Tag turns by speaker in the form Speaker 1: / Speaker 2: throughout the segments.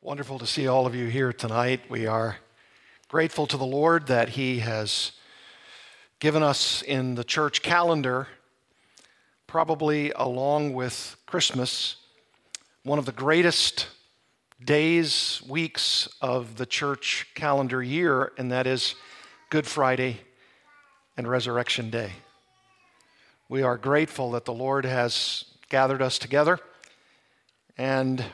Speaker 1: Wonderful to see all of you here tonight. We are grateful to the Lord that He has given us in the church calendar, probably along with Christmas, one of the greatest days, weeks of the church calendar year, and that is Good Friday and Resurrection Day. We are grateful that the Lord has gathered us together. And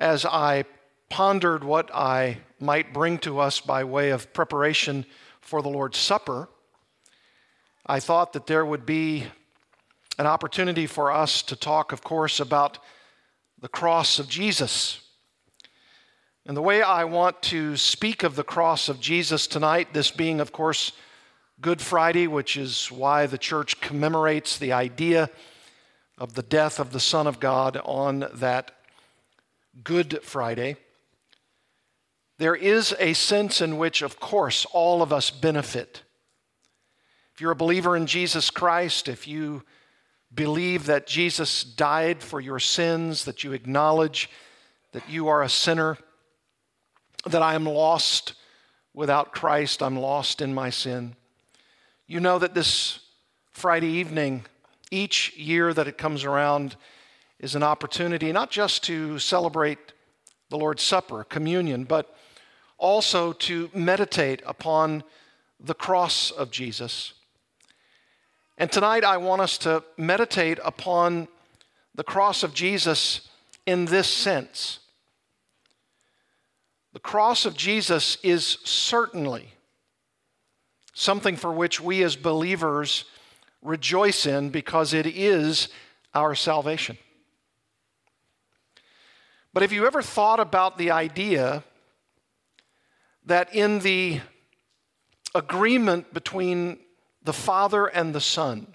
Speaker 1: as I pondered what I might bring to us by way of preparation for the Lord's Supper, I thought that there would be an opportunity for us to talk, of course, about the cross of Jesus. And the way I want to speak of the cross of Jesus tonight, this being, of course, Good Friday, which is why the church commemorates the idea of the death of the Son of God on that Good Friday, there is a sense in which, of course, all of us benefit. If you're a believer in Jesus Christ, if you believe that Jesus died for your sins, that you acknowledge that you are a sinner, that I am lost without Christ, I'm lost in my sin, you know that this Friday evening, each year that it comes around, is an opportunity not just to celebrate the Lord's Supper, communion, but also to meditate upon the cross of Jesus. And tonight I want us to meditate upon the cross of Jesus in this sense. The cross of Jesus is certainly something for which we as believers rejoice in because it is our salvation. But have you ever thought about the idea that in the agreement between the Father and the Son,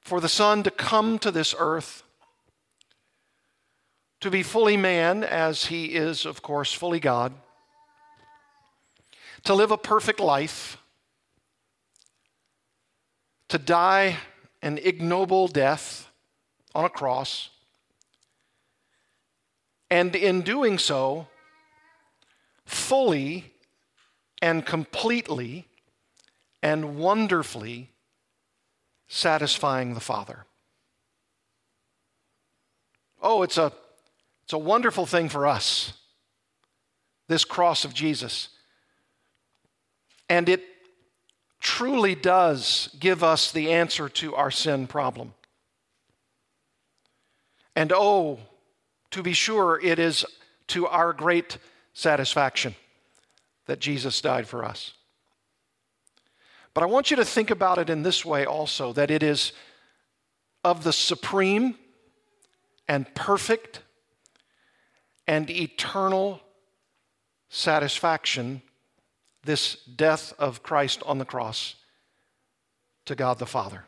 Speaker 1: for the Son to come to this earth, to be fully man, as he is, of course, fully God, to live a perfect life, to die an ignoble death on a cross, and in doing so, fully and completely and wonderfully satisfying the Father. Oh, it's a, it's a wonderful thing for us, this cross of Jesus. And it truly does give us the answer to our sin problem. And oh, to be sure, it is to our great satisfaction that Jesus died for us. But I want you to think about it in this way also that it is of the supreme and perfect and eternal satisfaction this death of Christ on the cross to God the Father.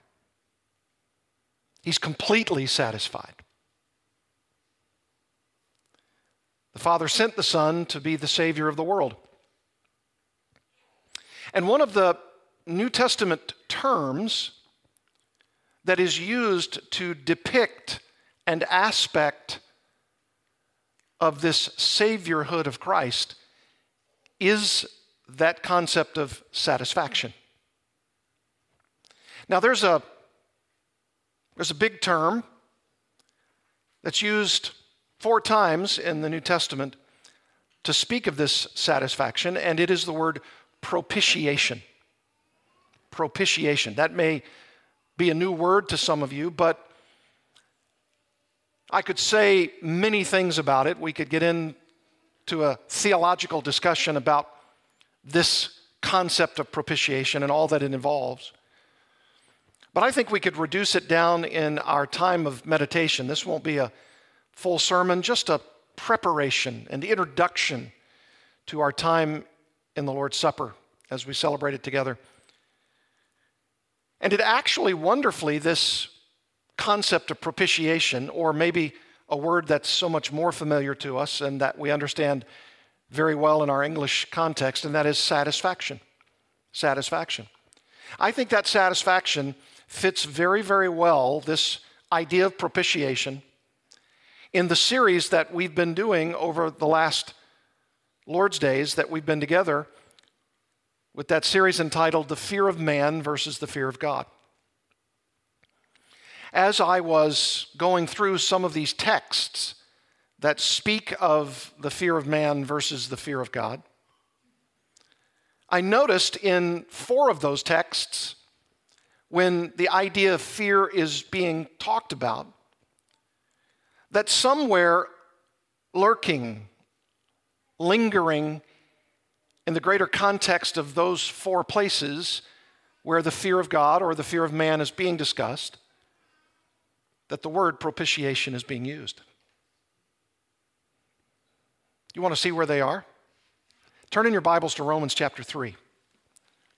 Speaker 1: He's completely satisfied. The Father sent the Son to be the Savior of the world. And one of the New Testament terms that is used to depict an aspect of this Saviorhood of Christ is that concept of satisfaction. Now, there's a, there's a big term that's used four times in the New Testament to speak of this satisfaction, and it is the word propitiation. Propitiation. That may be a new word to some of you, but I could say many things about it. We could get into a theological discussion about this concept of propitiation and all that it involves. But I think we could reduce it down in our time of meditation. This won't be a full sermon, just a preparation and introduction to our time in the Lord's Supper as we celebrate it together. And it actually wonderfully, this concept of propitiation, or maybe a word that's so much more familiar to us and that we understand very well in our English context, and that is satisfaction. Satisfaction. I think that satisfaction fits very, very well this idea of propitiation in the series that we've been doing over the last Lord's Days that we've been together with that series entitled The Fear of Man versus the Fear of God. As I was going through some of these texts that speak of the fear of man versus the fear of God, I noticed in four of those texts, when the idea of fear is being talked about, that somewhere lurking, lingering in the greater context of those four places where the fear of God or the fear of man is being discussed, that the word propitiation is being used. You want to see where they are? Turn in your Bibles to Romans chapter 3.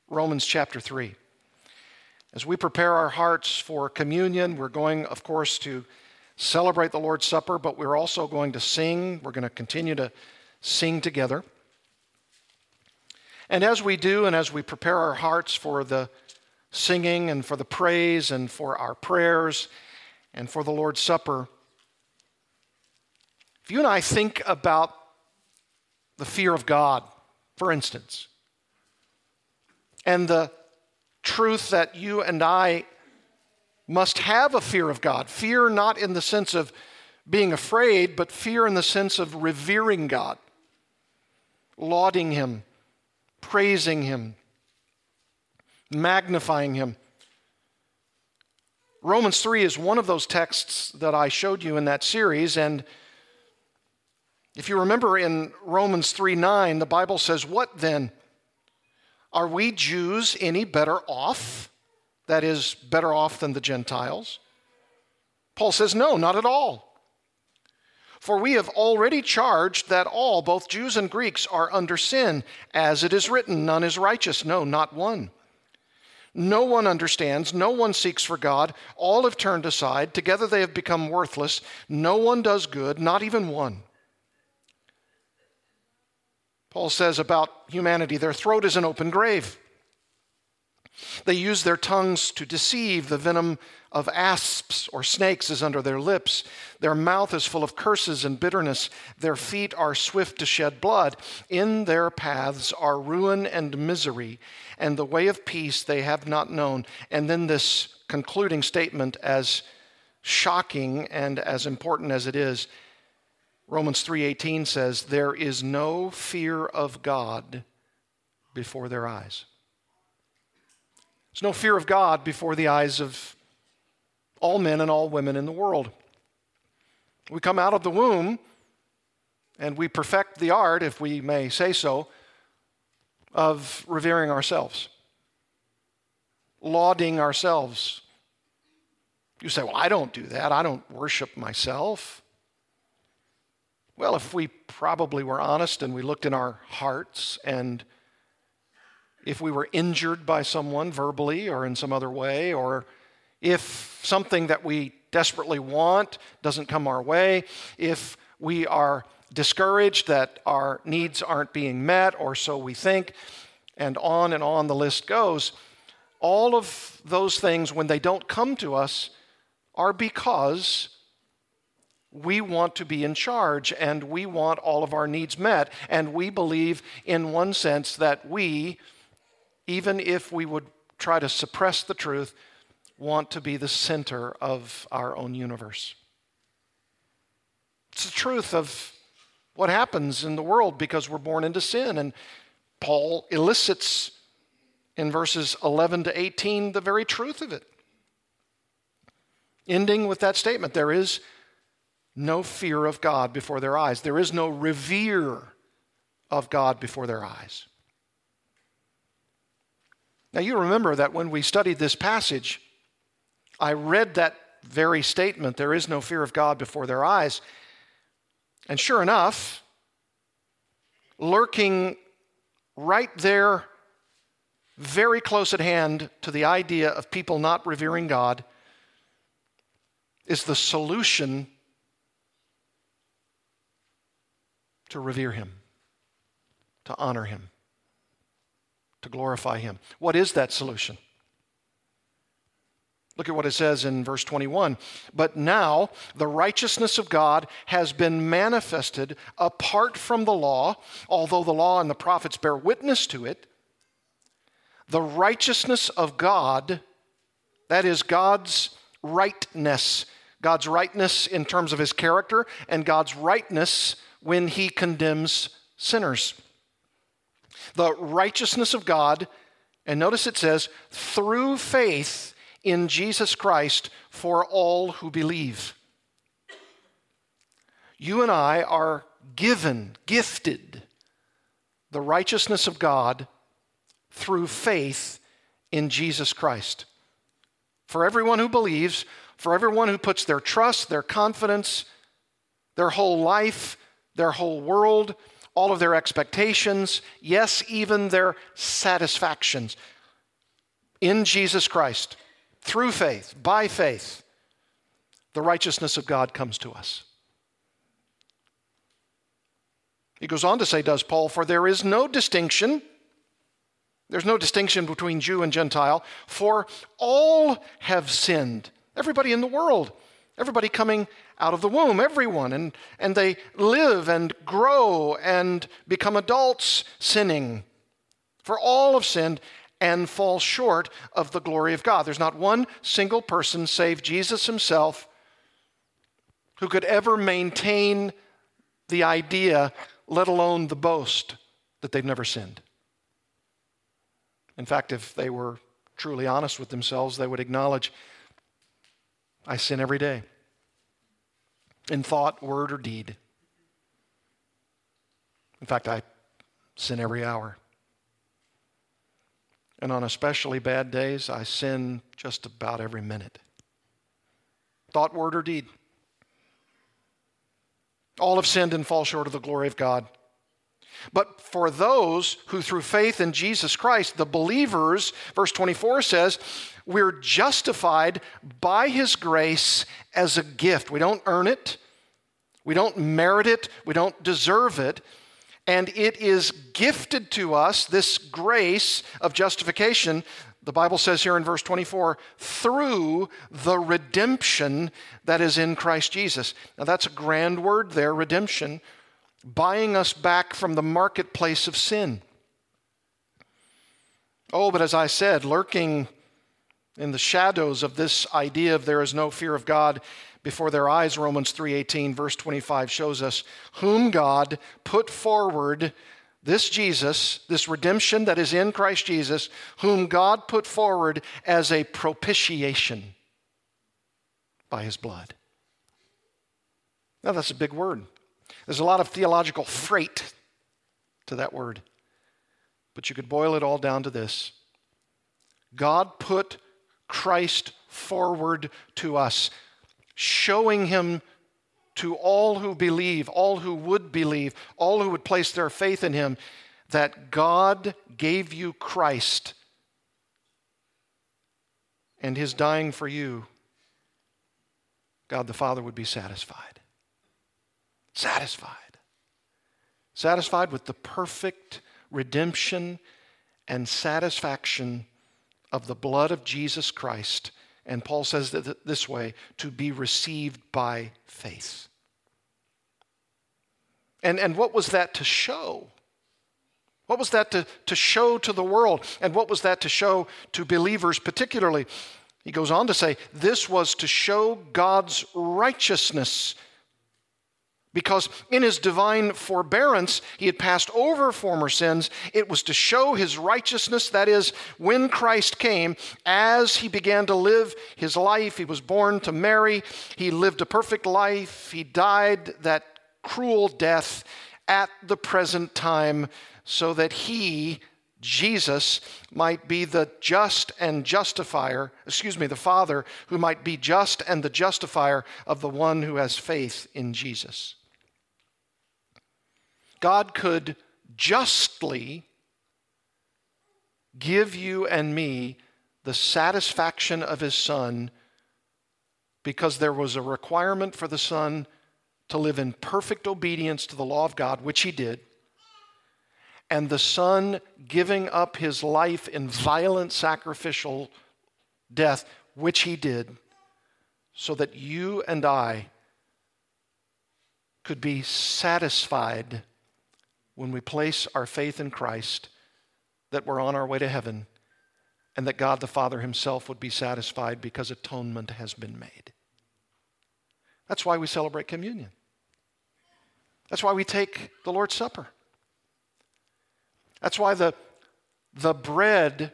Speaker 1: Romans chapter 3. As we prepare our hearts for communion, we're going, of course, to celebrate the Lord's Supper, but we're also going to sing. We're going to continue to sing together. And as we do, and as we prepare our hearts for the singing and for the praise and for our prayers and for the Lord's Supper, if you and I think about the fear of God, for instance, and the truth that you and I must have a fear of God. Fear not in the sense of being afraid, but fear in the sense of revering God, lauding Him, praising Him, magnifying Him. Romans 3 is one of those texts that I showed you in that series. And if you remember in Romans 3 9, the Bible says, What then? Are we Jews any better off? That is, better off than the Gentiles? Paul says, no, not at all. For we have already charged that all, both Jews and Greeks, are under sin. As it is written, none is righteous, no, not one. No one understands, no one seeks for God. All have turned aside. Together they have become worthless. No one does good, not even one. Paul says about humanity their throat is an open grave. They use their tongues to deceive. The venom of asps or snakes is under their lips. Their mouth is full of curses and bitterness. Their feet are swift to shed blood. In their paths are ruin and misery, and the way of peace they have not known. And then this concluding statement, as shocking and as important as it is, Romans 3:18 says, "There is no fear of God before their eyes." There's no fear of God before the eyes of all men and all women in the world. We come out of the womb and we perfect the art, if we may say so, of revering ourselves, lauding ourselves. You say, Well, I don't do that. I don't worship myself. Well, if we probably were honest and we looked in our hearts and if we were injured by someone verbally or in some other way, or if something that we desperately want doesn't come our way, if we are discouraged that our needs aren't being met, or so we think, and on and on the list goes. All of those things, when they don't come to us, are because we want to be in charge and we want all of our needs met. And we believe, in one sense, that we even if we would try to suppress the truth, want to be the center of our own universe. It's the truth of what happens in the world because we're born into sin. And Paul elicits in verses 11 to 18 the very truth of it. Ending with that statement there is no fear of God before their eyes, there is no revere of God before their eyes. Now, you remember that when we studied this passage, I read that very statement there is no fear of God before their eyes. And sure enough, lurking right there, very close at hand to the idea of people not revering God, is the solution to revere Him, to honor Him to glorify Him. What is that solution? Look at what it says in verse 21. But now the righteousness of God has been manifested apart from the law, although the law and the prophets bear witness to it. The righteousness of God, that is God's rightness, God's rightness in terms of his character, and God's rightness when he condemns sinners. The righteousness of God, and notice it says, through faith in Jesus Christ for all who believe. You and I are given, gifted, the righteousness of God through faith in Jesus Christ. For everyone who believes, for everyone who puts their trust, their confidence, their whole life, their whole world, all of their expectations, yes, even their satisfactions in Jesus Christ through faith, by faith, the righteousness of God comes to us. He goes on to say, does Paul, for there is no distinction. There's no distinction between Jew and Gentile, for all have sinned. Everybody in the world, everybody coming out of the womb, everyone. And, and they live and grow and become adults sinning. For all have sinned and fall short of the glory of God. There's not one single person, save Jesus himself, who could ever maintain the idea, let alone the boast, that they've never sinned. In fact, if they were truly honest with themselves, they would acknowledge, I sin every day, in thought, word, or deed. In fact, I sin every hour. And on especially bad days, I sin just about every minute. Thought, word, or deed. All have sinned and fall short of the glory of God. But for those who, through faith in Jesus Christ, the believers, verse 24 says, we're justified by his grace as a gift. We don't earn it, we don't merit it, we don't deserve it and it is gifted to us, this grace of justification, the Bible says here in verse 24, through the redemption that is in Christ Jesus. Now, that's a grand word there, redemption, buying us back from the marketplace of sin. Oh, but as I said, lurking in the shadows of this idea of there is no fear of God before their eyes romans 3.18 verse 25 shows us whom god put forward this jesus this redemption that is in christ jesus whom god put forward as a propitiation by his blood now that's a big word there's a lot of theological freight to that word but you could boil it all down to this god put christ forward to us showing him to all who believe, all who would believe, all who would place their faith in him, that God gave you Christ and his dying for you, God the Father would be satisfied. Satisfied. Satisfied with the perfect redemption and satisfaction of the blood of Jesus Christ and Paul says that this way to be received by faith. And, and what was that to show? What was that to, to show to the world? And what was that to show to believers particularly? He goes on to say, This was to show God's righteousness because in his divine forbearance, he had passed over former sins. It was to show his righteousness. That is, when Christ came, as he began to live his life, he was born to Mary, he lived a perfect life, he died that cruel death at the present time, so that he, Jesus, might be the just and justifier, excuse me, the Father, who might be just and the justifier of the one who has faith in Jesus. God could justly give you and me the satisfaction of his son because there was a requirement for the son to live in perfect obedience to the law of God, which he did, and the son giving up his life in violent sacrificial death, which he did, so that you and I could be satisfied when we place our faith in Christ that we're on our way to heaven and that God the Father Himself would be satisfied because atonement has been made. That's why we celebrate communion. That's why we take the Lord's Supper. That's why the, the bread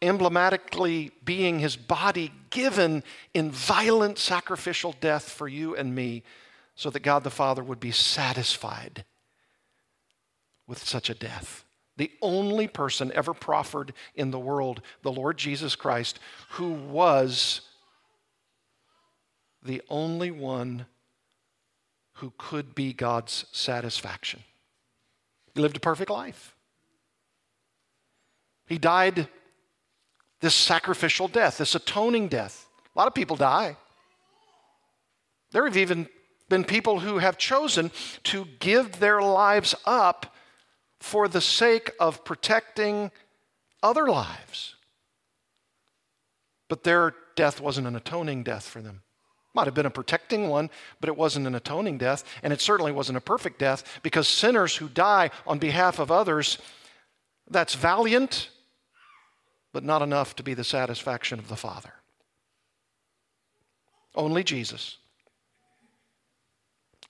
Speaker 1: emblematically being his body given in violent sacrificial death for you and me, so that God the Father would be satisfied with such a death. The only person ever proffered in the world, the Lord Jesus Christ, who was the only one who could be God's satisfaction. He lived a perfect life. He died this sacrificial death, this atoning death. A lot of people die. There have even been people who have chosen to give their lives up for the sake of protecting other lives. But their death wasn't an atoning death for them. Might have been a protecting one, but it wasn't an atoning death, and it certainly wasn't a perfect death because sinners who die on behalf of others, that's valiant, but not enough to be the satisfaction of the Father. Only Jesus.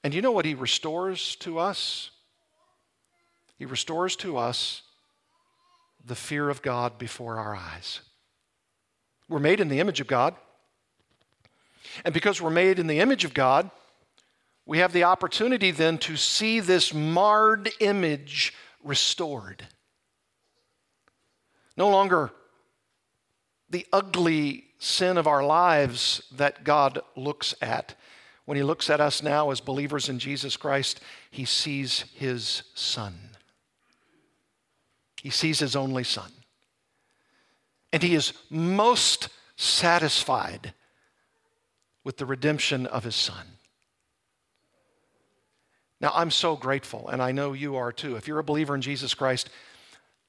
Speaker 1: And you know what He restores to us? He restores to us the fear of God before our eyes. We're made in the image of God. And because we're made in the image of God, we have the opportunity then to see this marred image restored. No longer the ugly sin of our lives that God looks at. When He looks at us now as believers in Jesus Christ, He sees His Son. He sees His only Son. And He is most satisfied with the redemption of His Son. Now, I'm so grateful, and I know you are too. If you're a believer in Jesus Christ,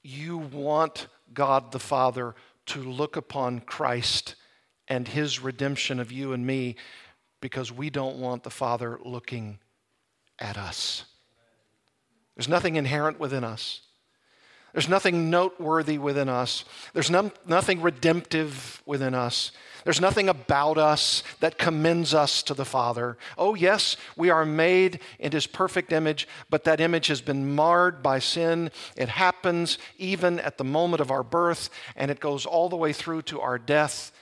Speaker 1: you want God the Father to look upon Christ and his redemption of you and me because we don't want the Father looking at us. There's nothing inherent within us. There's nothing noteworthy within us. There's no, nothing redemptive within us. There's nothing about us that commends us to the Father. Oh, yes, we are made in His perfect image, but that image has been marred by sin. It happens even at the moment of our birth, and it goes all the way through to our death.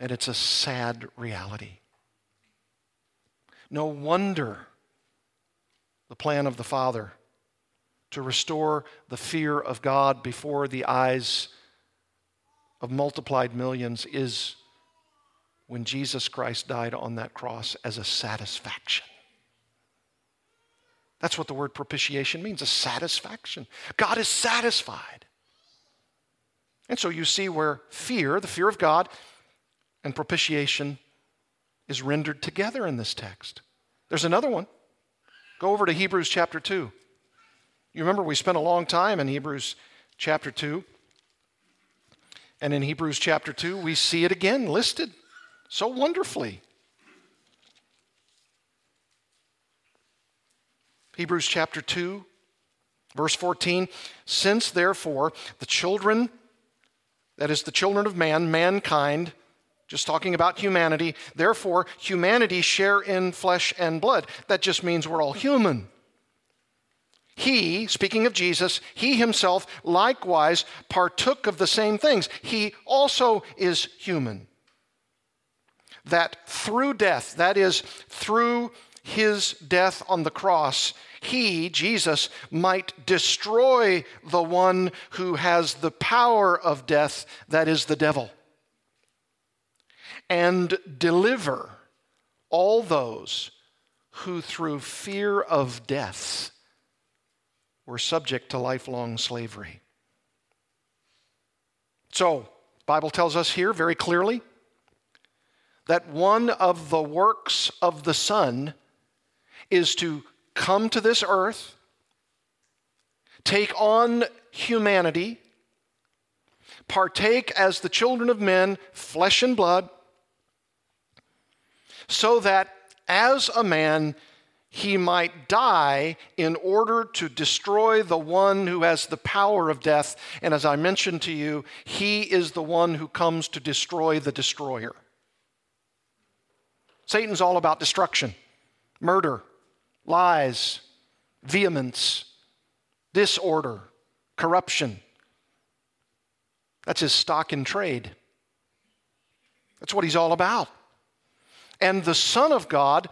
Speaker 1: And it's a sad reality. No wonder the plan of the Father to restore the fear of God before the eyes of multiplied millions is when Jesus Christ died on that cross as a satisfaction. That's what the word propitiation means a satisfaction. God is satisfied. And so you see where fear, the fear of God, and propitiation is rendered together in this text. There's another one. Go over to Hebrews chapter 2. You remember we spent a long time in Hebrews chapter 2. And in Hebrews chapter 2, we see it again listed so wonderfully. Hebrews chapter 2, verse 14. Since therefore the children, that is the children of man, mankind, just talking about humanity, therefore humanity share in flesh and blood. That just means we're all human. He, speaking of Jesus, he himself likewise partook of the same things. He also is human. That through death, that is, through his death on the cross, he, Jesus, might destroy the one who has the power of death, that is the devil, and deliver all those who through fear of death were subject to lifelong slavery. So, Bible tells us here very clearly that one of the works of the Son is to come to this earth, take on humanity, partake as the children of men, flesh and blood, so that as a man he might die in order to destroy the one who has the power of death. And as I mentioned to you, he is the one who comes to destroy the destroyer. Satan's all about destruction, murder, lies, vehemence, disorder, corruption. That's his stock in trade. That's what he's all about. And the Son of God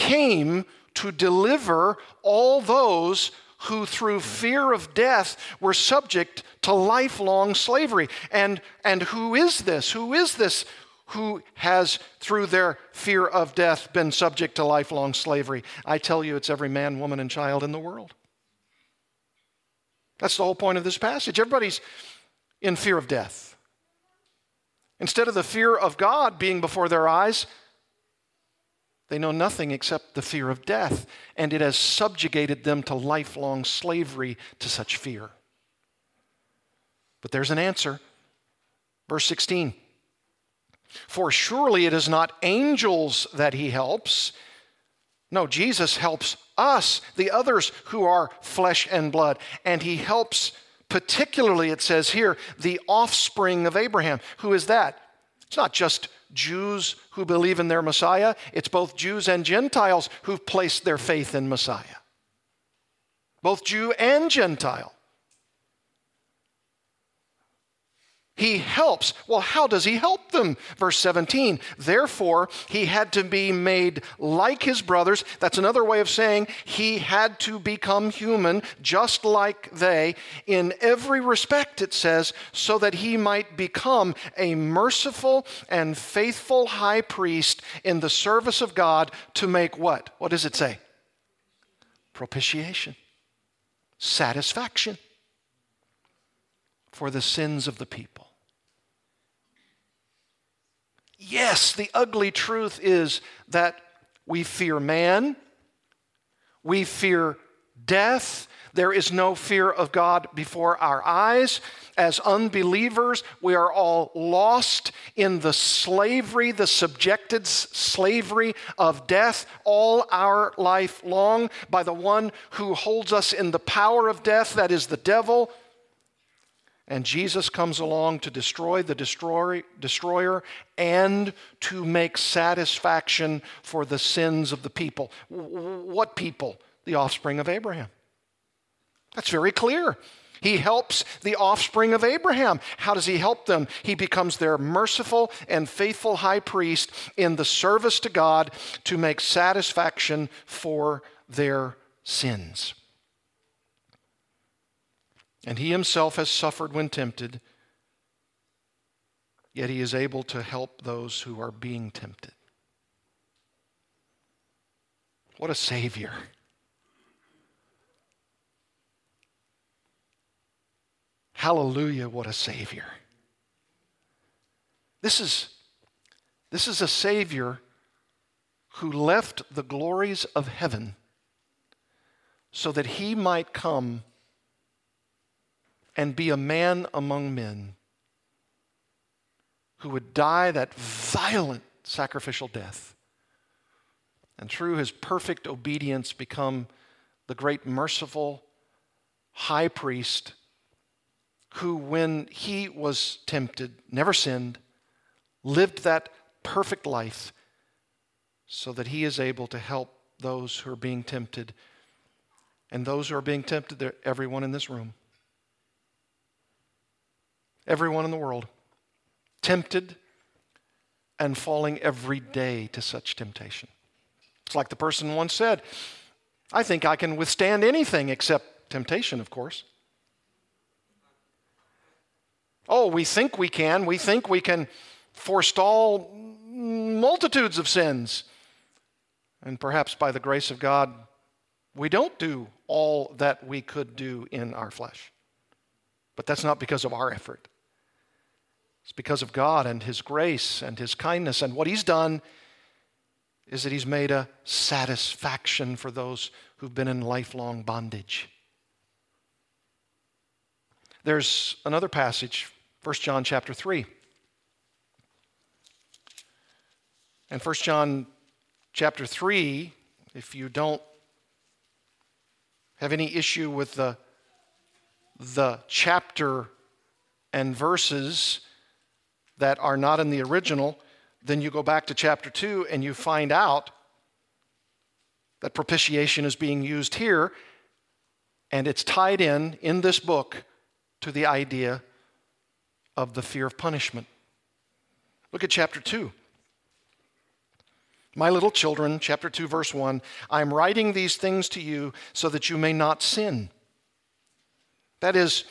Speaker 1: came to deliver all those who, through fear of death, were subject to lifelong slavery. And, and who is this? Who is this who has, through their fear of death, been subject to lifelong slavery? I tell you, it's every man, woman, and child in the world. That's the whole point of this passage. Everybody's in fear of death. Instead of the fear of God being before their eyes, they know nothing except the fear of death, and it has subjugated them to lifelong slavery to such fear. But there's an answer. Verse 16 For surely it is not angels that he helps. No, Jesus helps us, the others who are flesh and blood, and he helps particularly, it says here, the offspring of Abraham. Who is that? It's not just Jews who believe in their Messiah, it's both Jews and Gentiles who've placed their faith in Messiah. Both Jew and Gentile. He helps. Well, how does he help them? Verse 17. Therefore, he had to be made like his brothers. That's another way of saying he had to become human, just like they, in every respect, it says, so that he might become a merciful and faithful high priest in the service of God to make what? What does it say? Propitiation, satisfaction for the sins of the people. Yes, the ugly truth is that we fear man, we fear death. There is no fear of God before our eyes. As unbelievers, we are all lost in the slavery, the subjected slavery of death all our life long by the one who holds us in the power of death, that is the devil. And Jesus comes along to destroy the destroy, destroyer and to make satisfaction for the sins of the people. What people? The offspring of Abraham. That's very clear. He helps the offspring of Abraham. How does he help them? He becomes their merciful and faithful high priest in the service to God to make satisfaction for their sins. And he himself has suffered when tempted, yet he is able to help those who are being tempted. What a Savior! Hallelujah, what a Savior. This is, this is a Savior who left the glories of heaven so that he might come and be a man among men who would die that violent sacrificial death. And through his perfect obedience, become the great merciful high priest who, when he was tempted, never sinned, lived that perfect life so that he is able to help those who are being tempted. And those who are being tempted, everyone in this room everyone in the world, tempted and falling every day to such temptation. It's like the person once said, I think I can withstand anything except temptation, of course. Oh, we think we can. We think we can forestall multitudes of sins. And perhaps by the grace of God, we don't do all that we could do in our flesh. But that's not because of our effort. It's because of God and His grace and His kindness. And what He's done is that He's made a satisfaction for those who've been in lifelong bondage. There's another passage, 1 John chapter 3. And 1 John chapter 3, if you don't have any issue with the, the chapter and verses that are not in the original, then you go back to chapter 2 and you find out that propitiation is being used here, and it's tied in in this book to the idea of the fear of punishment. Look at chapter 2. My little children, chapter 2, verse 1 I am writing these things to you so that you may not sin. That is,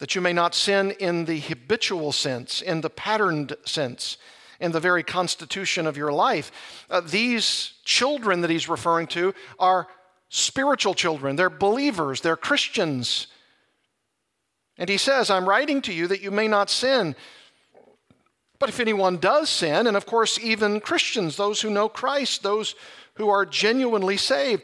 Speaker 1: that you may not sin in the habitual sense, in the patterned sense, in the very constitution of your life. Uh, these children that he's referring to are spiritual children, they're believers, they're Christians. And he says, I'm writing to you that you may not sin. But if anyone does sin, and of course, even Christians, those who know Christ, those who are genuinely saved,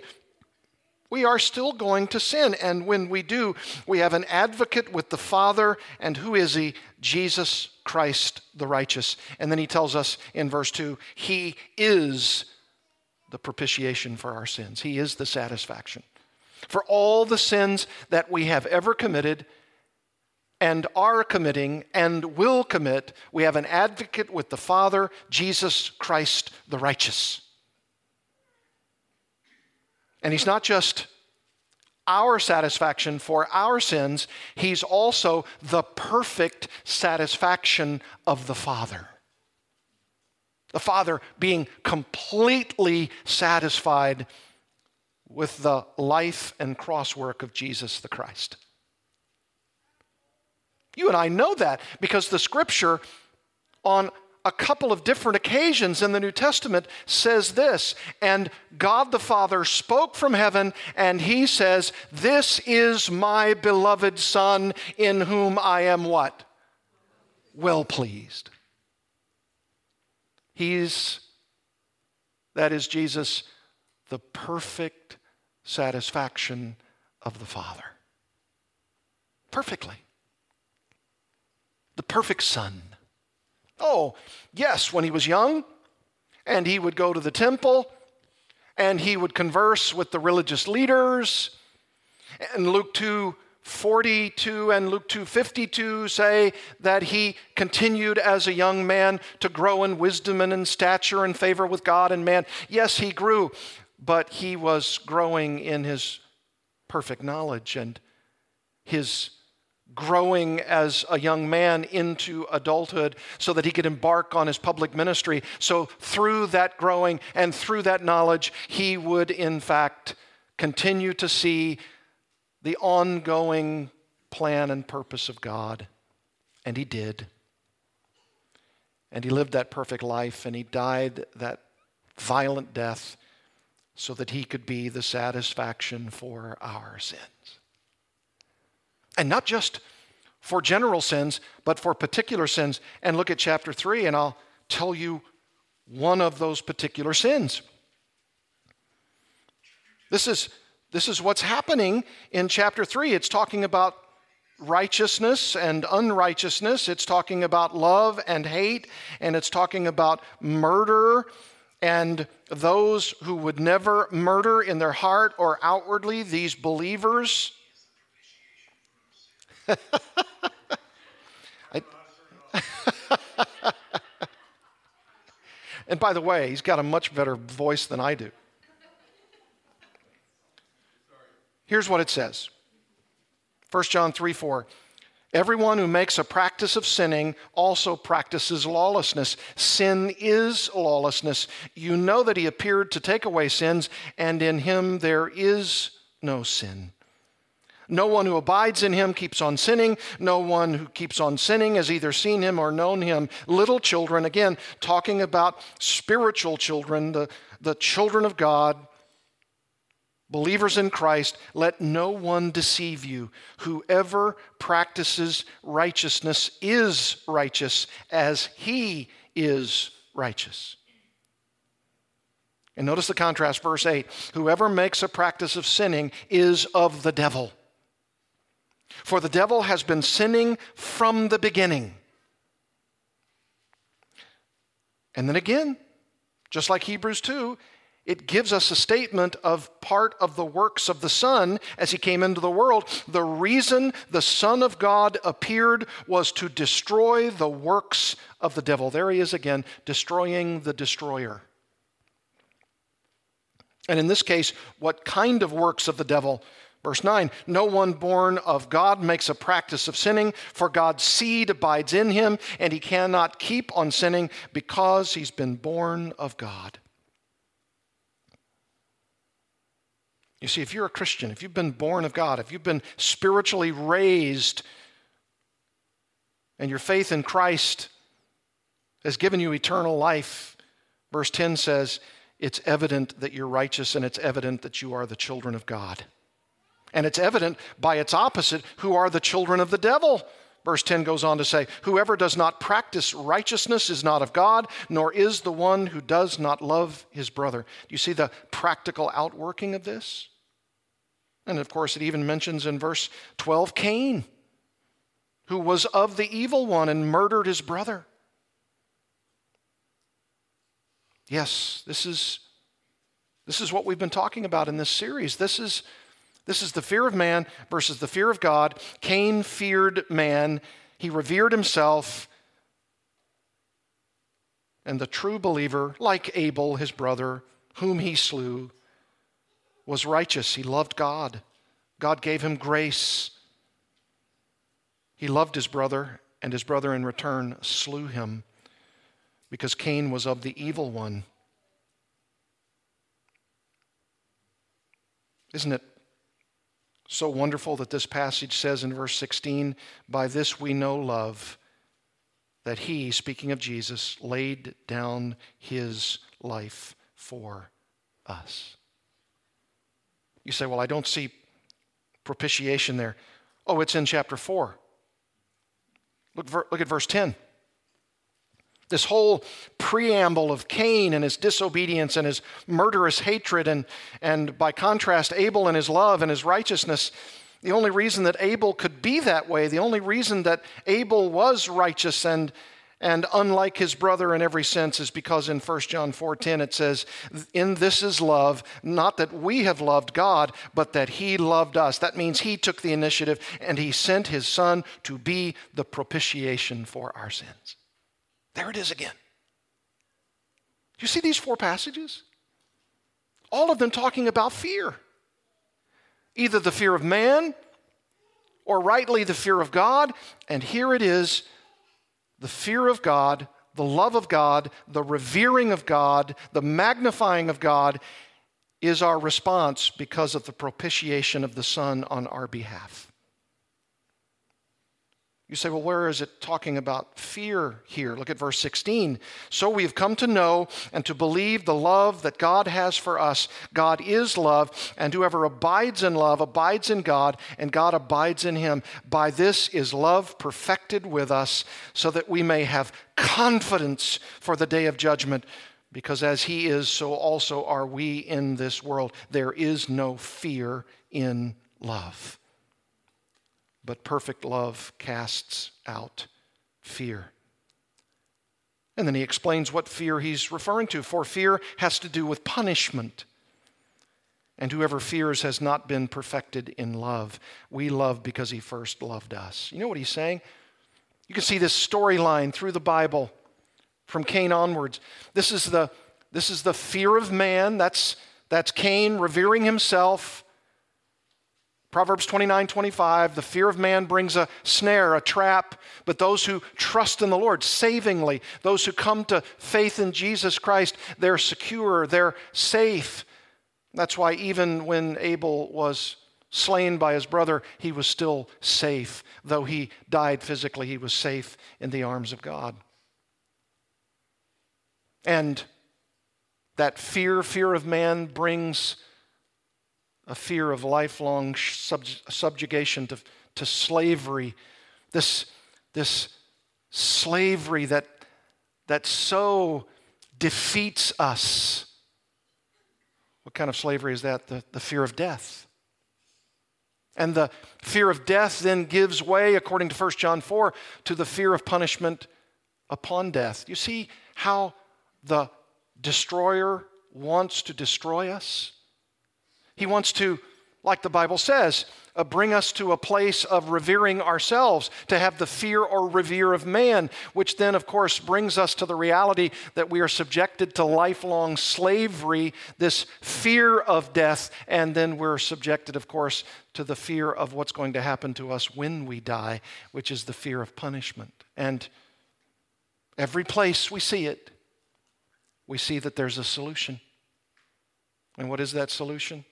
Speaker 1: we are still going to sin. And when we do, we have an advocate with the Father. And who is he? Jesus Christ the righteous. And then he tells us in verse 2 He is the propitiation for our sins, He is the satisfaction. For all the sins that we have ever committed and are committing and will commit, we have an advocate with the Father, Jesus Christ the righteous. And He's not just our satisfaction for our sins, He's also the perfect satisfaction of the Father. The Father being completely satisfied with the life and cross work of Jesus the Christ. You and I know that because the scripture on a couple of different occasions in the New Testament says this, and God the Father spoke from heaven, and he says, This is my beloved Son, in whom I am what? Well pleased. He's, that is Jesus, the perfect satisfaction of the Father. Perfectly. The perfect Son Oh, yes, when he was young, and he would go to the temple, and he would converse with the religious leaders. And Luke 2 42 and Luke 2:52 say that he continued as a young man to grow in wisdom and in stature and favor with God and man. Yes, he grew, but he was growing in his perfect knowledge and his growing as a young man into adulthood so that he could embark on his public ministry. So, through that growing and through that knowledge, he would, in fact, continue to see the ongoing plan and purpose of God. And he did. And he lived that perfect life and he died that violent death so that he could be the satisfaction for our sins. And not just for general sins, but for particular sins. And look at chapter 3, and I'll tell you one of those particular sins. This is, this is what's happening in chapter 3. It's talking about righteousness and unrighteousness, it's talking about love and hate, and it's talking about murder and those who would never murder in their heart or outwardly, these believers I, and by the way, he's got a much better voice than I do. Here's what it says 1 John 3 4. Everyone who makes a practice of sinning also practices lawlessness. Sin is lawlessness. You know that he appeared to take away sins, and in him there is no sin. No one who abides in him keeps on sinning. No one who keeps on sinning has either seen him or known him. Little children, again, talking about spiritual children, the, the children of God, believers in Christ, let no one deceive you. Whoever practices righteousness is righteous as he is righteous. And notice the contrast, verse 8 whoever makes a practice of sinning is of the devil For the devil has been sinning from the beginning. And then again, just like Hebrews 2, it gives us a statement of part of the works of the Son as he came into the world. The reason the Son of God appeared was to destroy the works of the devil. There he is again, destroying the destroyer. And in this case, what kind of works of the devil? Verse 9 No one born of God makes a practice of sinning, for God's seed abides in him, and he cannot keep on sinning because he's been born of God. You see, if you're a Christian, if you've been born of God, if you've been spiritually raised, and your faith in Christ has given you eternal life, verse 10 says, it's evident that you're righteous and it's evident that you are the children of God. And it's evident by its opposite, who are the children of the devil. Verse 10 goes on to say, Whoever does not practice righteousness is not of God, nor is the one who does not love his brother. Do you see the practical outworking of this? And of course, it even mentions in verse 12 Cain, who was of the evil one and murdered his brother. Yes, this is, this is what we've been talking about in this series. This is, this is the fear of man versus the fear of God. Cain feared man, he revered himself. And the true believer, like Abel, his brother, whom he slew, was righteous. He loved God. God gave him grace. He loved his brother, and his brother in return slew him because Cain was of the evil one. Isn't it so wonderful that this passage says in verse 16, By this we know love, that he, speaking of Jesus, laid down his life for us. You say, Well, I don't see propitiation there. Oh, it's in chapter 4. Look, look at verse 10. This whole preamble of Cain and his disobedience and his murderous hatred, and, and by contrast, Abel and his love and his righteousness. The only reason that Abel could be that way, the only reason that Abel was righteous and, and unlike his brother in every sense is because in 1 John 4:10 it says, "In this is love, not that we have loved God, but that he loved us." That means he took the initiative and he sent his son to be the propitiation for our sins. There it is again. You see these four passages? All of them talking about fear. Either the fear of man or rightly the fear of God. And here it is the fear of God, the love of God, the revering of God, the magnifying of God is our response because of the propitiation of the Son on our behalf. You say, well, where is it talking about fear here? Look at verse 16. So we have come to know and to believe the love that God has for us. God is love, and whoever abides in love abides in God, and God abides in him. By this is love perfected with us, so that we may have confidence for the day of judgment. Because as he is, so also are we in this world. There is no fear in love but perfect love casts out fear. And then he explains what fear he's referring to. For fear has to do with punishment. And whoever fears has not been perfected in love. We love because he first loved us. You know what he's saying? You can see this storyline through the Bible from Cain onwards. This is the, this is the fear of man. That's, that's Cain revering himself Proverbs 29 25, the fear of man brings a snare, a trap, but those who trust in the Lord savingly, those who come to faith in Jesus Christ, they're secure, they're safe. That's why even when Abel was slain by his brother, he was still safe. Though he died physically, he was safe in the arms of God. And that fear, fear of man, brings a fear of lifelong sub- subjugation to, to slavery, this, this slavery that, that so defeats us. What kind of slavery is that? The, the fear of death. And the fear of death then gives way, according to 1 John 4, to the fear of punishment upon death. You see how the destroyer wants to destroy us? He wants to, like the Bible says, uh, bring us to a place of revering ourselves, to have the fear or revere of man, which then, of course, brings us to the reality that we are subjected to lifelong slavery, this fear of death, and then we're subjected, of course, to the fear of what's going to happen to us when we die, which is the fear of punishment. And every place we see it, we see that there's a solution. And what is that solution?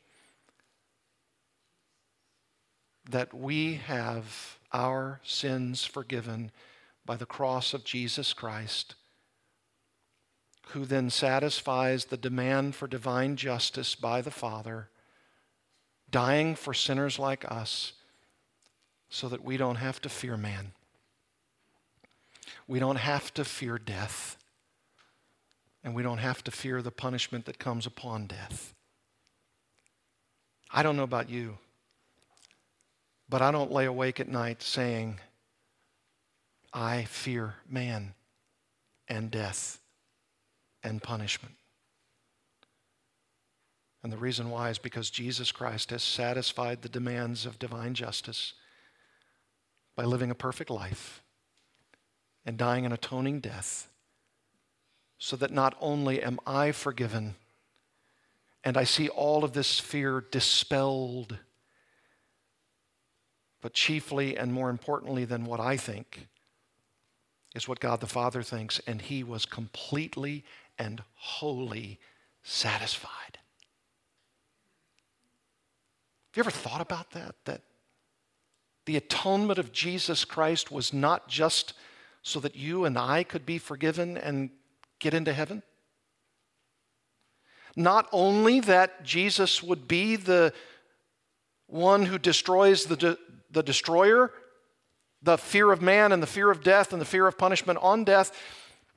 Speaker 1: That we have our sins forgiven by the cross of Jesus Christ, who then satisfies the demand for divine justice by the Father, dying for sinners like us so that we don't have to fear man. We don't have to fear death. And we don't have to fear the punishment that comes upon death. I don't know about you. But I don't lay awake at night saying, I fear man and death and punishment. And the reason why is because Jesus Christ has satisfied the demands of divine justice by living a perfect life and dying an atoning death, so that not only am I forgiven and I see all of this fear dispelled but chiefly and more importantly than what I think is what God the Father thinks, and He was completely and wholly satisfied. Have you ever thought about that? That the atonement of Jesus Christ was not just so that you and I could be forgiven and get into heaven? Not only that Jesus would be the one who destroys the, the destroyer, the fear of man and the fear of death and the fear of punishment on death,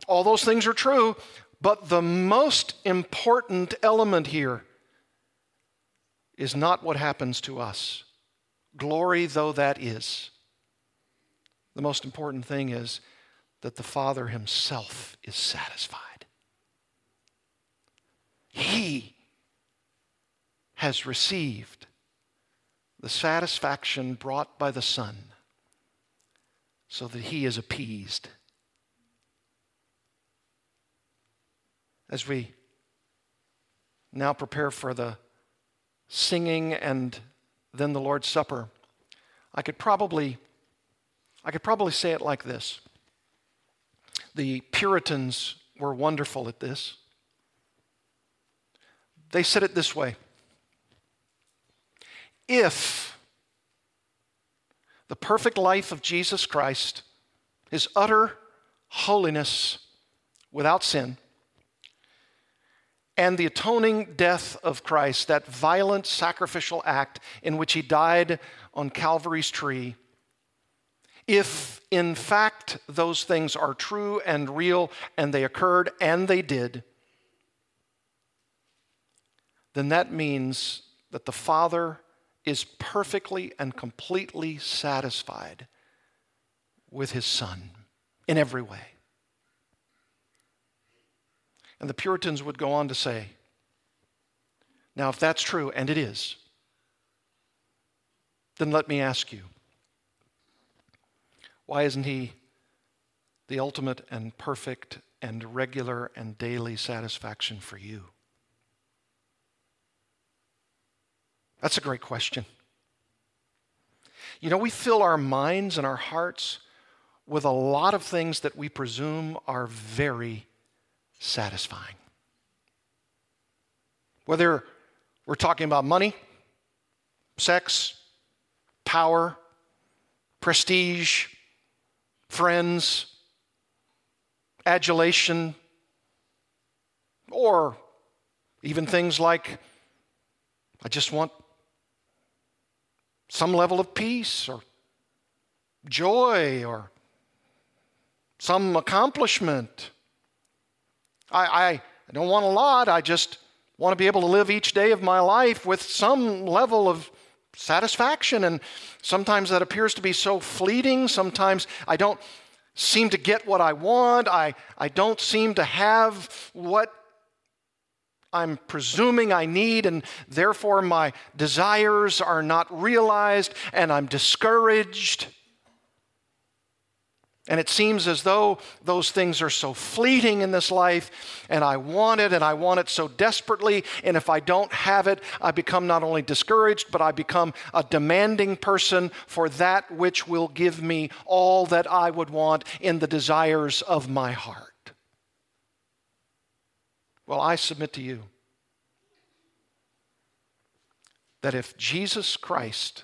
Speaker 1: all those things are true. But the most important element here is not what happens to us, glory though that is. The most important thing is that the Father Himself is satisfied. He has received the satisfaction brought by the Son so that he is appeased. As we now prepare for the singing and then the Lord's Supper, I could probably I could probably say it like this. The Puritans were wonderful at this. They said it this way if the perfect life of Jesus Christ, his utter holiness without sin, and the atoning death of Christ, that violent sacrificial act in which he died on Calvary's tree, if in fact those things are true and real and they occurred and they did, then that means that the Father is perfectly and completely satisfied with his son in every way. And the Puritans would go on to say, now, if that's true, and it is, then let me ask you why isn't he the ultimate and perfect and regular and daily satisfaction for you? That's a great question. You know, we fill our minds and our hearts with a lot of things that we presume are very satisfying. Whether we're talking about money, sex, power, prestige, friends, adulation, or even things like, I just want some level of peace or joy or some accomplishment. I, I, I don't want a lot. I just want to be able to live each day of my life with some level of satisfaction. And sometimes that appears to be so fleeting. Sometimes I don't seem to get what I want. I, I don't seem to have what I'm presuming I need, and therefore my desires are not realized, and I'm discouraged. And it seems as though those things are so fleeting in this life, and I want it, and I want it so desperately. And if I don't have it, I become not only discouraged, but I become a demanding person for that which will give me all that I would want in the desires of my heart. Well, I submit to you that if Jesus Christ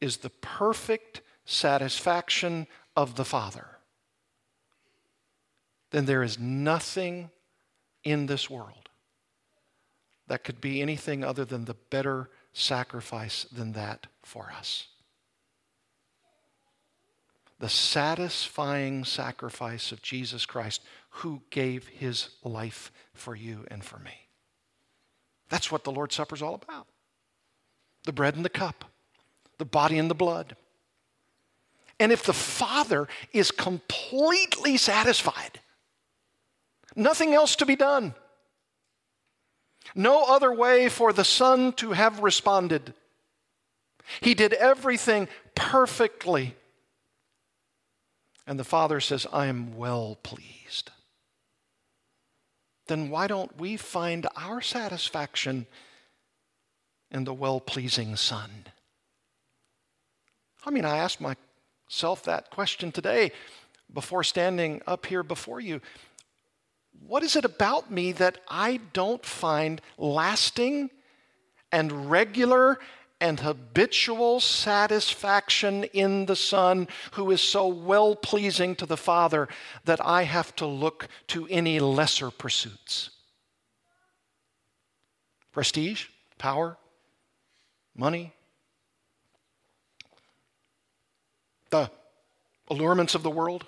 Speaker 1: is the perfect satisfaction of the Father, then there is nothing in this world that could be anything other than the better sacrifice than that for us. The satisfying sacrifice of Jesus Christ, who gave his life for you and for me. That's what the Lord's Supper is all about the bread and the cup, the body and the blood. And if the Father is completely satisfied, nothing else to be done, no other way for the Son to have responded. He did everything perfectly. And the Father says, I am well pleased. Then why don't we find our satisfaction in the well pleasing Son? I mean, I ask myself that question today before standing up here before you. What is it about me that I don't find lasting and regular and habitual satisfaction in the Son who is so well pleasing to the Father that I have to look to any lesser pursuits? Prestige, power, money, the allurements of the world,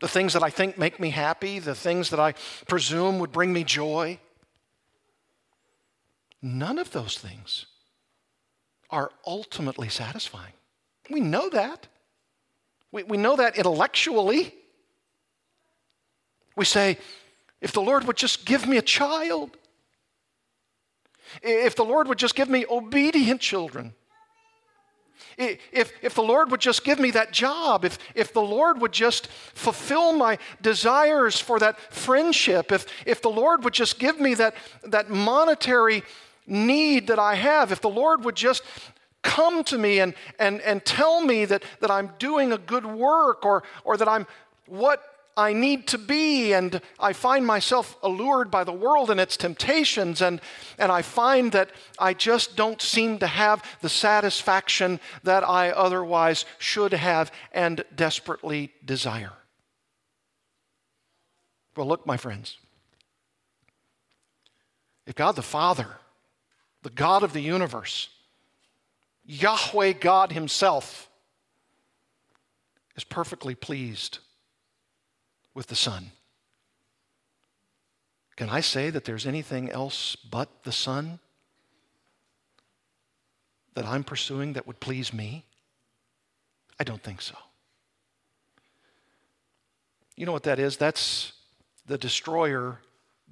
Speaker 1: the things that I think make me happy, the things that I presume would bring me joy. None of those things are ultimately satisfying. We know that. We, we know that intellectually. We say, if the Lord would just give me a child, if the Lord would just give me obedient children, if, if the Lord would just give me that job, if, if the Lord would just fulfill my desires for that friendship, if, if the Lord would just give me that, that monetary need that I have, if the Lord would just come to me and, and, and tell me that, that I'm doing a good work or, or that I'm what I need to be, and I find myself allured by the world and its temptations, and, and I find that I just don't seem to have the satisfaction that I otherwise should have and desperately desire. Well, look, my friends, if God the Father, the God of the universe, Yahweh God Himself, is perfectly pleased with the Son. Can I say that there's anything else but the Son that I'm pursuing that would please me? I don't think so. You know what that is? That's the destroyer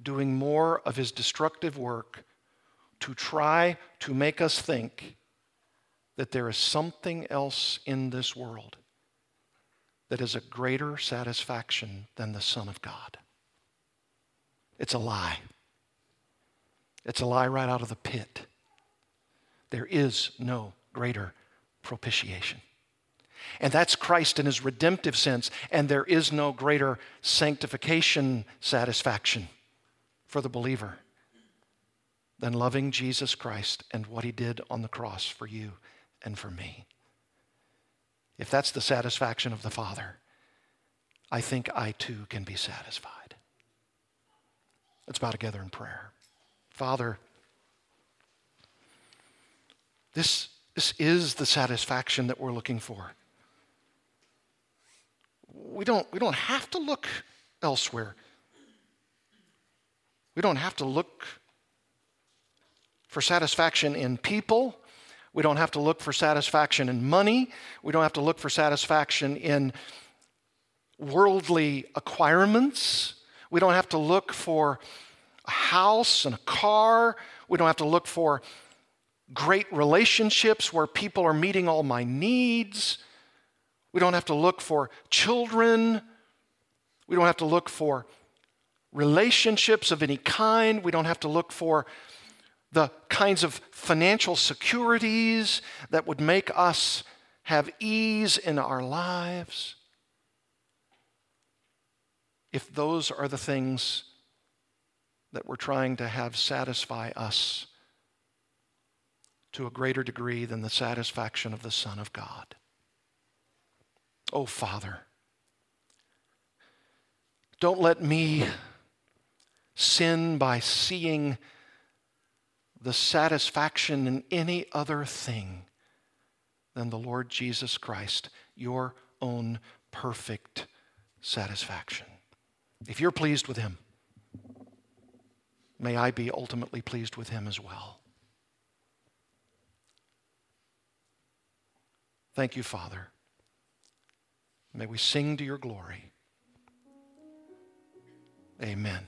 Speaker 1: doing more of his destructive work to try to make us think that there is something else in this world that is a greater satisfaction than the Son of God. It's a lie. It's a lie right out of the pit. There is no greater propitiation. And that's Christ in his redemptive sense. And there is no greater sanctification satisfaction for the believer than loving Jesus Christ and what he did on the cross for you and for me if that's the satisfaction of the Father, I think I too can be satisfied. Let's bow together in prayer. Father, this, this is the satisfaction that we're looking for. We don't, we don't have to look elsewhere. We don't have to look for satisfaction in people. We don't have to look for satisfaction in money. We don't have to look for satisfaction in worldly acquirements. We don't have to look for a house and a car. We don't have to look for great relationships where people are meeting all my needs. We don't have to look for children. We don't have to look for relationships of any kind. We don't have to look for the kinds of financial securities that would make us have ease in our lives. If those are the things that we're trying to have satisfy us to a greater degree than the satisfaction of the Son of God. Oh, Father, don't let me sin by seeing the satisfaction in any other thing than the Lord Jesus Christ, your own perfect satisfaction. If you're pleased with Him, may I be ultimately pleased with Him as well. Thank you, Father. May we sing to your glory. Amen.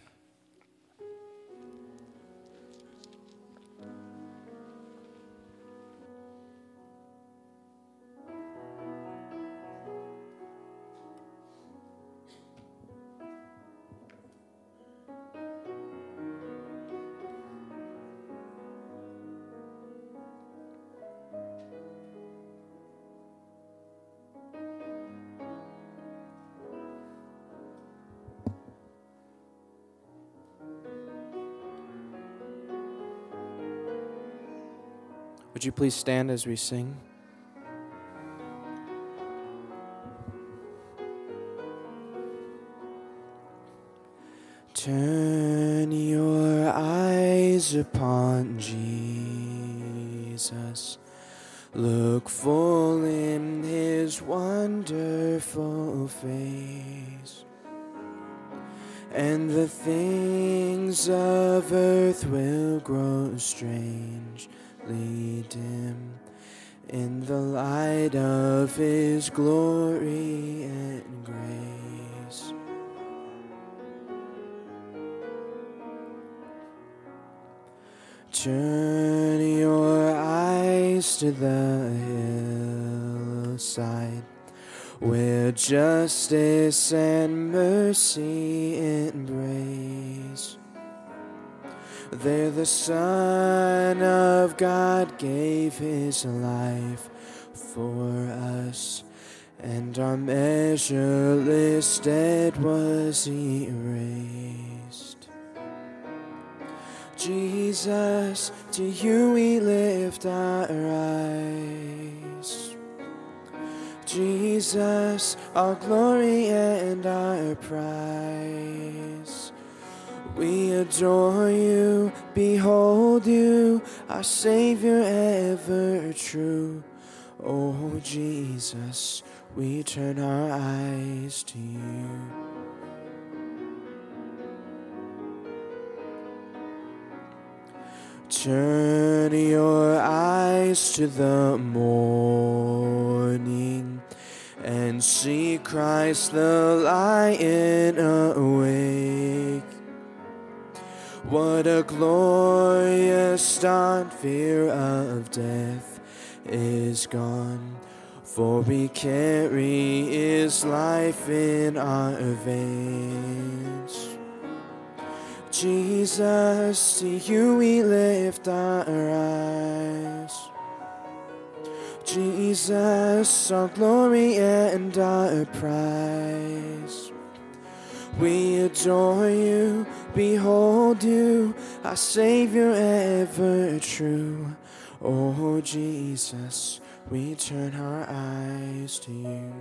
Speaker 2: Would you please stand as we sing? Turn your eyes upon Jesus. Look full in his wonderful face. And the things of earth will grow strange him in the light of his glory and grace. Turn your eyes to the hillside where justice and mercy embrace there the Son of God gave his life for us, and our measureless debt was erased. Jesus, to you we lift our eyes. Jesus, our glory and our prize. We adore you, behold you, our Savior ever true. Oh Jesus, we turn our eyes to you. Turn your eyes to the morning and see Christ the lion awake. What a glorious dawn, fear of death is gone. For we carry his life in our veins. Jesus, to you we lift our eyes. Jesus, our glory and our prize. We adore you, behold you, our Savior ever true. Oh Jesus, we turn our eyes to you.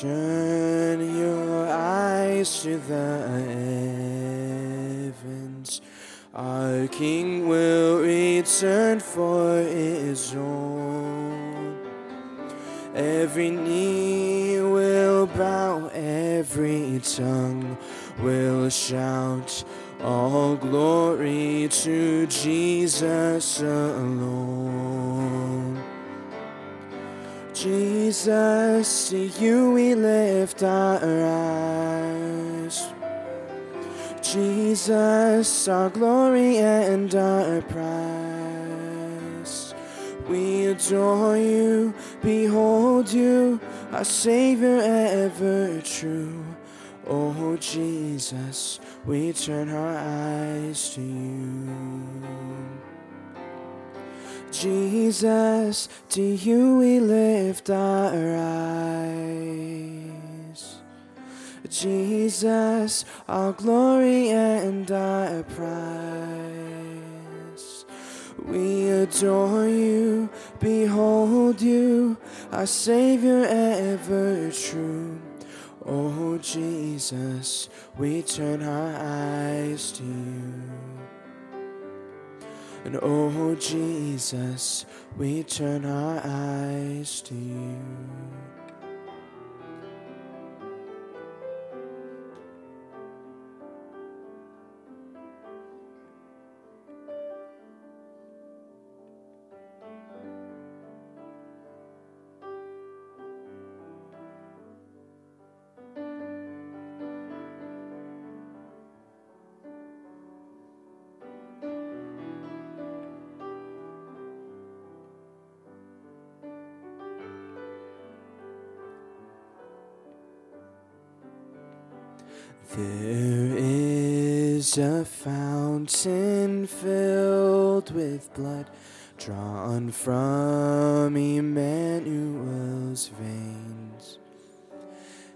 Speaker 2: Turn your eyes to the heavens. Our King will return for his own. Every knee will bow, every tongue will shout. All glory to Jesus alone. Jesus, to you we lift our eyes. Jesus, our glory and our prize. We adore you, behold you, our Savior ever true. Oh Jesus, we turn our eyes to you. Jesus, to you we lift our eyes. Jesus, our glory and our prize. We adore you, behold you, our Savior ever true. Oh Jesus, we turn our eyes to you. And oh Jesus, we turn our eyes to you. Fountain filled with blood drawn from Emmanuel's veins,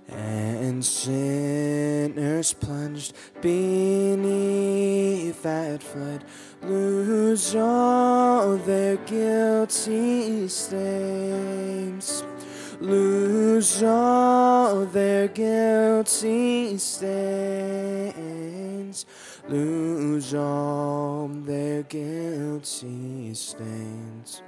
Speaker 2: and sinners plunged beneath that flood lose all their guilty stains. Lose all their guilty stains, lose all their guilty stains.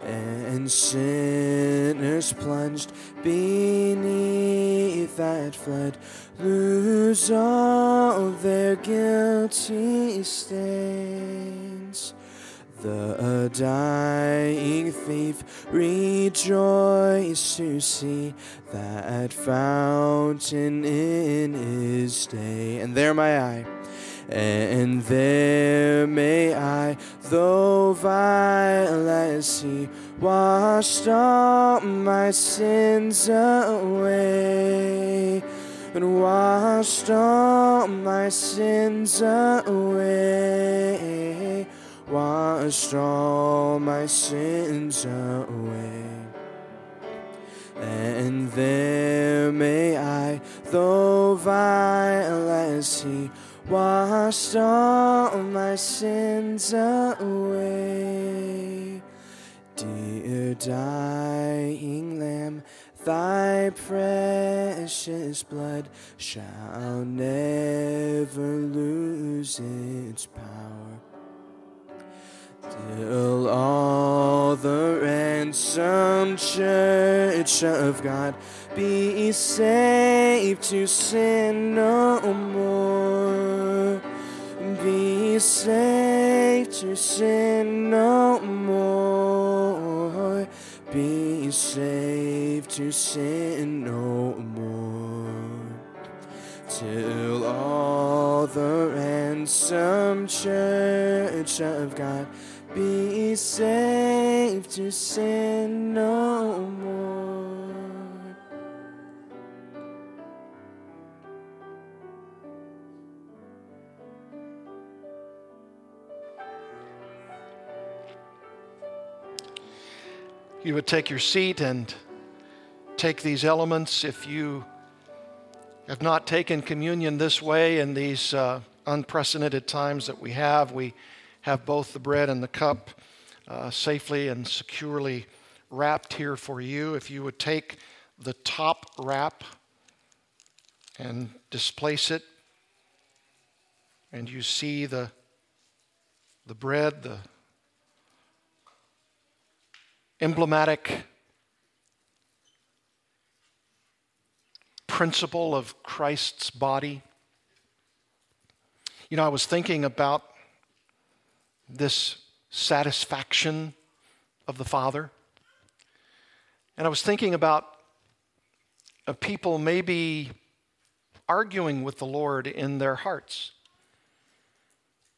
Speaker 2: And sinners plunged beneath that flood lose all their guilty stains. The dying thief rejoiced to see that fountain in his day. And there may I, and there may I, though vile as he, washed all my sins away. And washed all my sins away washed all my sins away. And there may I, though vile as he, washed all my sins away. Dear dying Lamb, thy precious blood shall never lose its power till all the ransomed church of God be saved to sin no more. Be saved to sin no more. Be saved to sin no more. Till all the ransomed church of God be saved to sin no more.
Speaker 1: You would take your seat and take these elements. If you have not taken communion this way in these uh, unprecedented times that we have, we have both the bread and the cup uh, safely and securely wrapped here for you. If you would take the top wrap and displace it, and you see the, the bread, the emblematic principle of Christ's body. You know, I was thinking about this satisfaction of the Father. And I was thinking about people maybe arguing with the Lord in their hearts.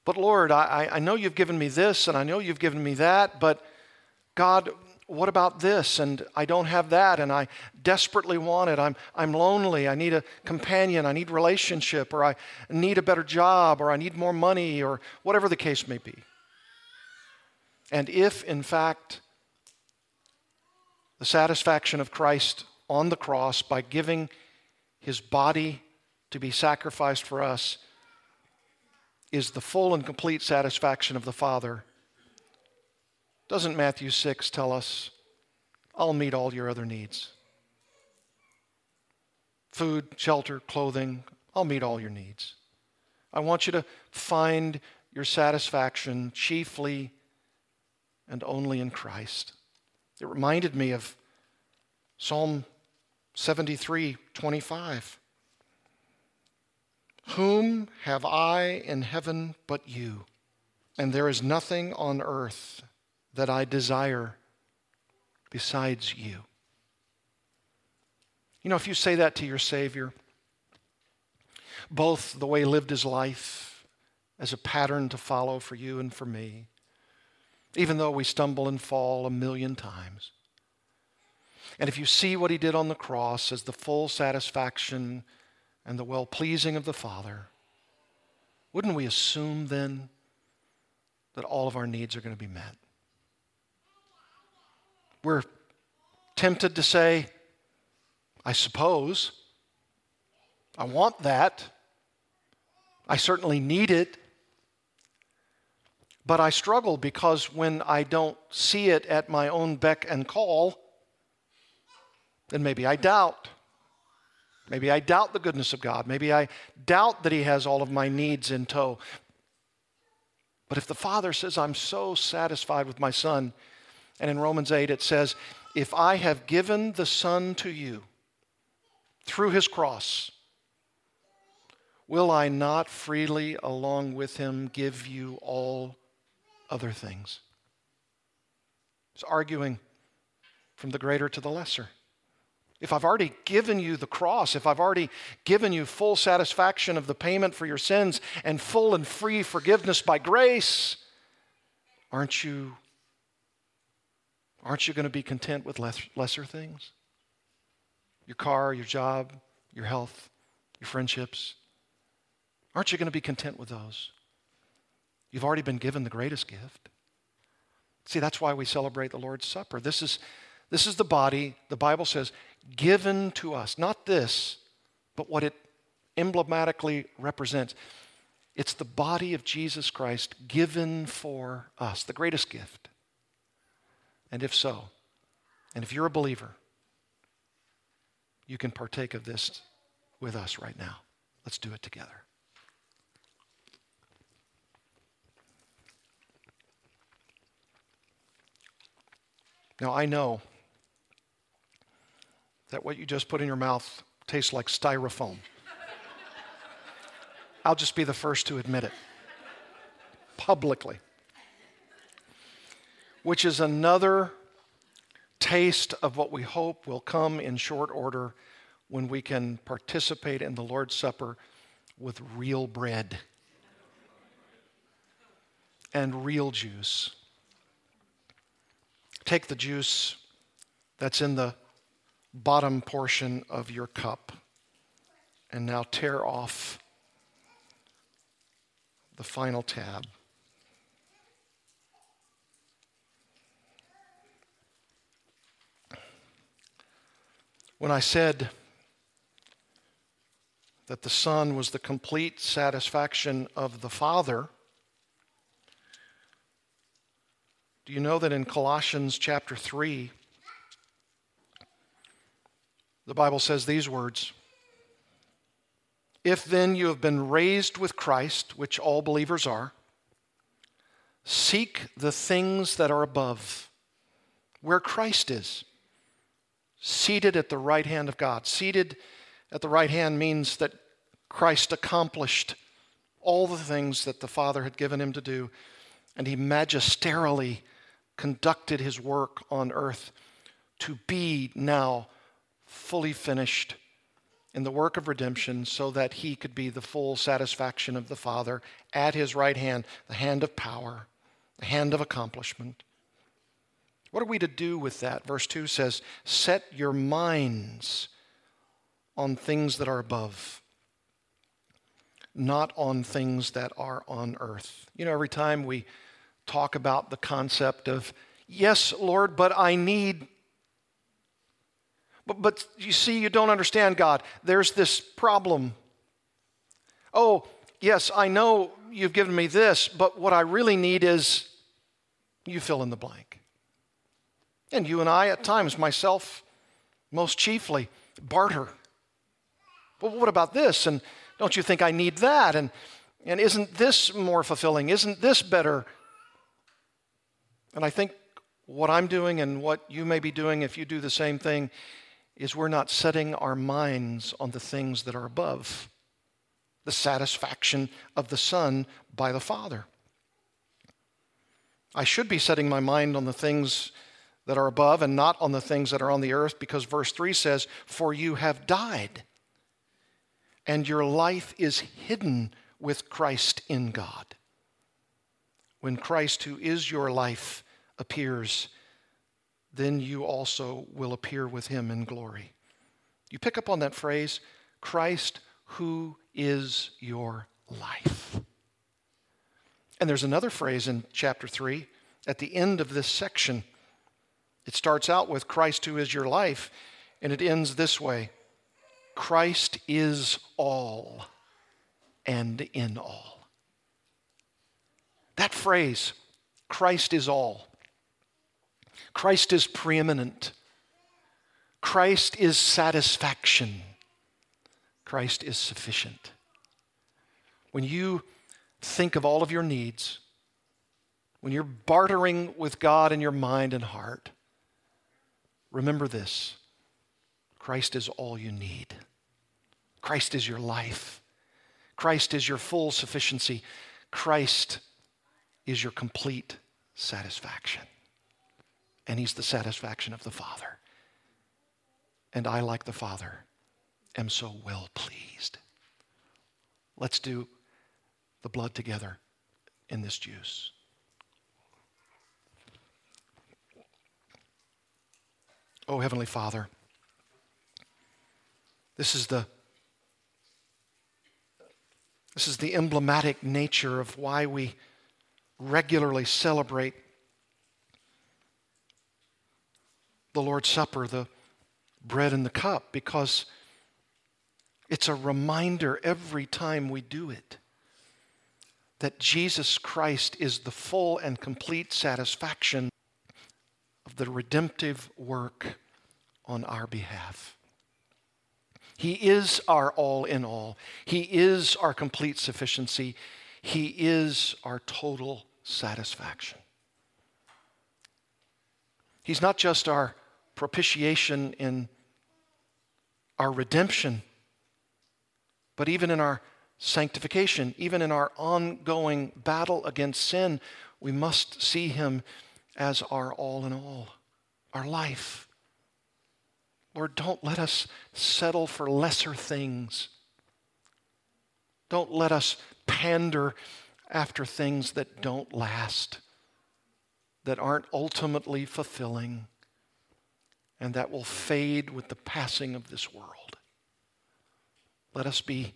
Speaker 1: But Lord, I, I know you've given me this and I know you've given me that, but God, what about this? And I don't have that, and I desperately want it. I'm, I'm lonely. I need a companion. I need relationship, or I need a better job, or I need more money, or whatever the case may be. And if, in fact, the satisfaction of Christ on the cross by giving his body to be sacrificed for us is the full and complete satisfaction of the Father, doesn't Matthew 6 tell us, I'll meet all your other needs? Food, shelter, clothing, I'll meet all your needs. I want you to find your satisfaction chiefly and only in Christ. It reminded me of Psalm 73 25. Whom have I in heaven but you? And there is nothing on earth that I desire besides you. You know, if you say that to your Savior, both the way he lived his life as a pattern to follow for you and for me, even though we stumble and fall a million times. And if you see what he did on the cross as the full satisfaction and the well pleasing of the Father, wouldn't we assume then that all of our needs are going to be met? We're tempted to say, I suppose, I want that. I certainly need it. But I struggle because when I don't see it at my own beck and call, then maybe I doubt. Maybe I doubt the goodness of God. Maybe I doubt that He has all of my needs in tow. But if the Father says, I'm so satisfied with my Son, and in Romans 8 it says, If I have given the Son to you through His cross, will I not freely, along with Him, give you all other things. It's arguing from the greater to the lesser. If I've already given you the cross, if I've already given you full satisfaction of the payment for your sins and full and free forgiveness by grace, aren't you aren't you going to be content with lesser things? Your car, your job, your health, your friendships. Aren't you going to be content with those? You've already been given the greatest gift. See, that's why we celebrate the Lord's Supper. This is, this is the body, the Bible says, given to us. Not this, but what it emblematically represents. It's the body of Jesus Christ given for us, the greatest gift. And if so, and if you're a believer, you can partake of this with us right now. Let's do it together. Now, I know that what you just put in your mouth tastes like styrofoam. I'll just be the first to admit it publicly, which is another taste of what we hope will come in short order when we can participate in the Lord's Supper with real bread and real juice. Take the juice that's in the bottom portion of your cup and now tear off the final tab. When I said that the Son was the complete satisfaction of the Father, Do you know that in Colossians chapter 3, the Bible says these words If then you have been raised with Christ, which all believers are, seek the things that are above, where Christ is, seated at the right hand of God, seated at the right hand means that Christ accomplished all the things that the Father had given him to do, and he magisterially conducted his work on earth to be now fully finished in the work of redemption so that he could be the full satisfaction of the Father at his right hand, the hand of power, the hand of accomplishment. What are we to do with that? Verse 2 says, Set your minds on things that are above, not on things that are on earth. You know, every time we talk about the concept of, Yes, Lord, but I need but, but you see, you don't understand God. There's this problem. Oh, yes, I know you've given me this, but what I really need is you fill in the blank. And you and I, at times, myself most chiefly, barter. Well, what about this? And don't you think I need that? And, and isn't this more fulfilling? Isn't this better? And I think what I'm doing and what you may be doing if you do the same thing is we're not setting our minds on the things that are above, the satisfaction of the Son by the Father. I should be setting my mind on the things that are above and not on the things that are on the earth because verse 3 says, For you have died, and your life is hidden with Christ in God. When Christ, who is your life, appears, then you also will appear with him in glory. You pick up on that phrase, Christ, who is your life. And there's another phrase in chapter 3 at the end of this section. It starts out with Christ, who is your life, and it ends this way Christ is all and in all. That phrase, Christ is all, Christ is preeminent. Christ is satisfaction. Christ is sufficient. When you think of all of your needs, when you're bartering with God in your mind and heart, remember this Christ is all you need. Christ is your life. Christ is your full sufficiency. Christ is your complete satisfaction and he's the satisfaction of the Father. And I, like the Father, am so well pleased. Let's do the blood together in this juice. Oh, Heavenly Father, this is the this is the emblematic nature of why we regularly celebrate the Lord's Supper, the bread and the cup, because it's a reminder every time we do it that Jesus Christ is the full and complete satisfaction of the redemptive work on our behalf. He is our all in all. He is our complete sufficiency. He is our total satisfaction. He's not just our propitiation in our redemption, but even in our sanctification, even in our ongoing battle against sin, we must see Him as our all in all, our life. Lord, don't let us settle for lesser things. Don't let us pander after things that don't last, that aren't ultimately fulfilling and that will fade with the passing of this world. Let us be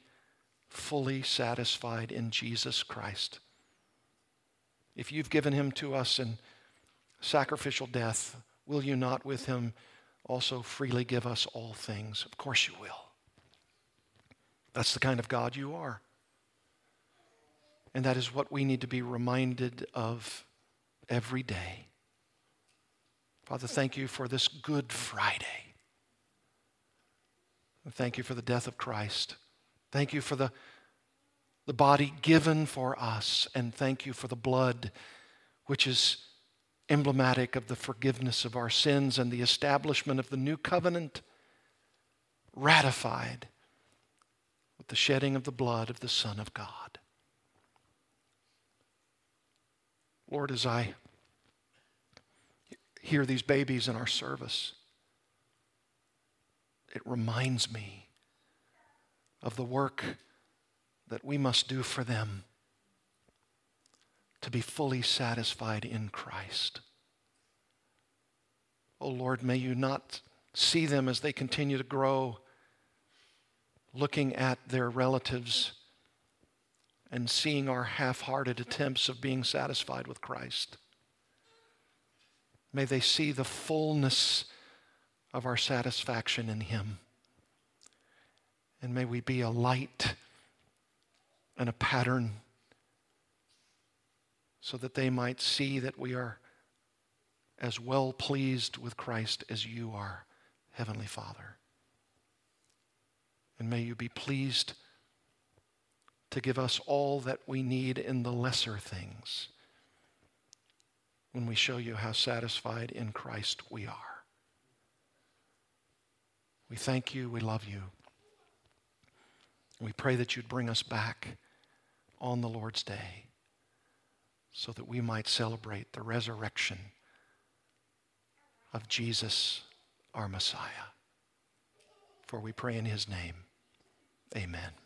Speaker 1: fully satisfied in Jesus Christ. If you've given him to us in sacrificial death, will you not with him also freely give us all things? Of course you will. That's the kind of God you are. And that is what we need to be reminded of every day. Father, thank you for this Good Friday. Thank you for the death of Christ. Thank you for the, the body given for us. And thank you for the blood, which is emblematic of the forgiveness of our sins and the establishment of the new covenant, ratified with the shedding of the blood of the Son of God. Lord, as I hear these babies in our service, it reminds me of the work that we must do for them to be fully satisfied in Christ. Oh Lord, may you not see them as they continue to grow, looking at their relatives and seeing our half hearted attempts of being satisfied with Christ. May they see the fullness of our satisfaction in Him. And may we be a light and a pattern so that they might see that we are as well pleased with Christ as you are, Heavenly Father. And may you be pleased to give us all that we need in the lesser things when we show you how satisfied in Christ we are. We thank you. We love you. We pray that you'd bring us back on the Lord's day so that we might celebrate the resurrection of Jesus, our Messiah. For we pray in his name. Amen.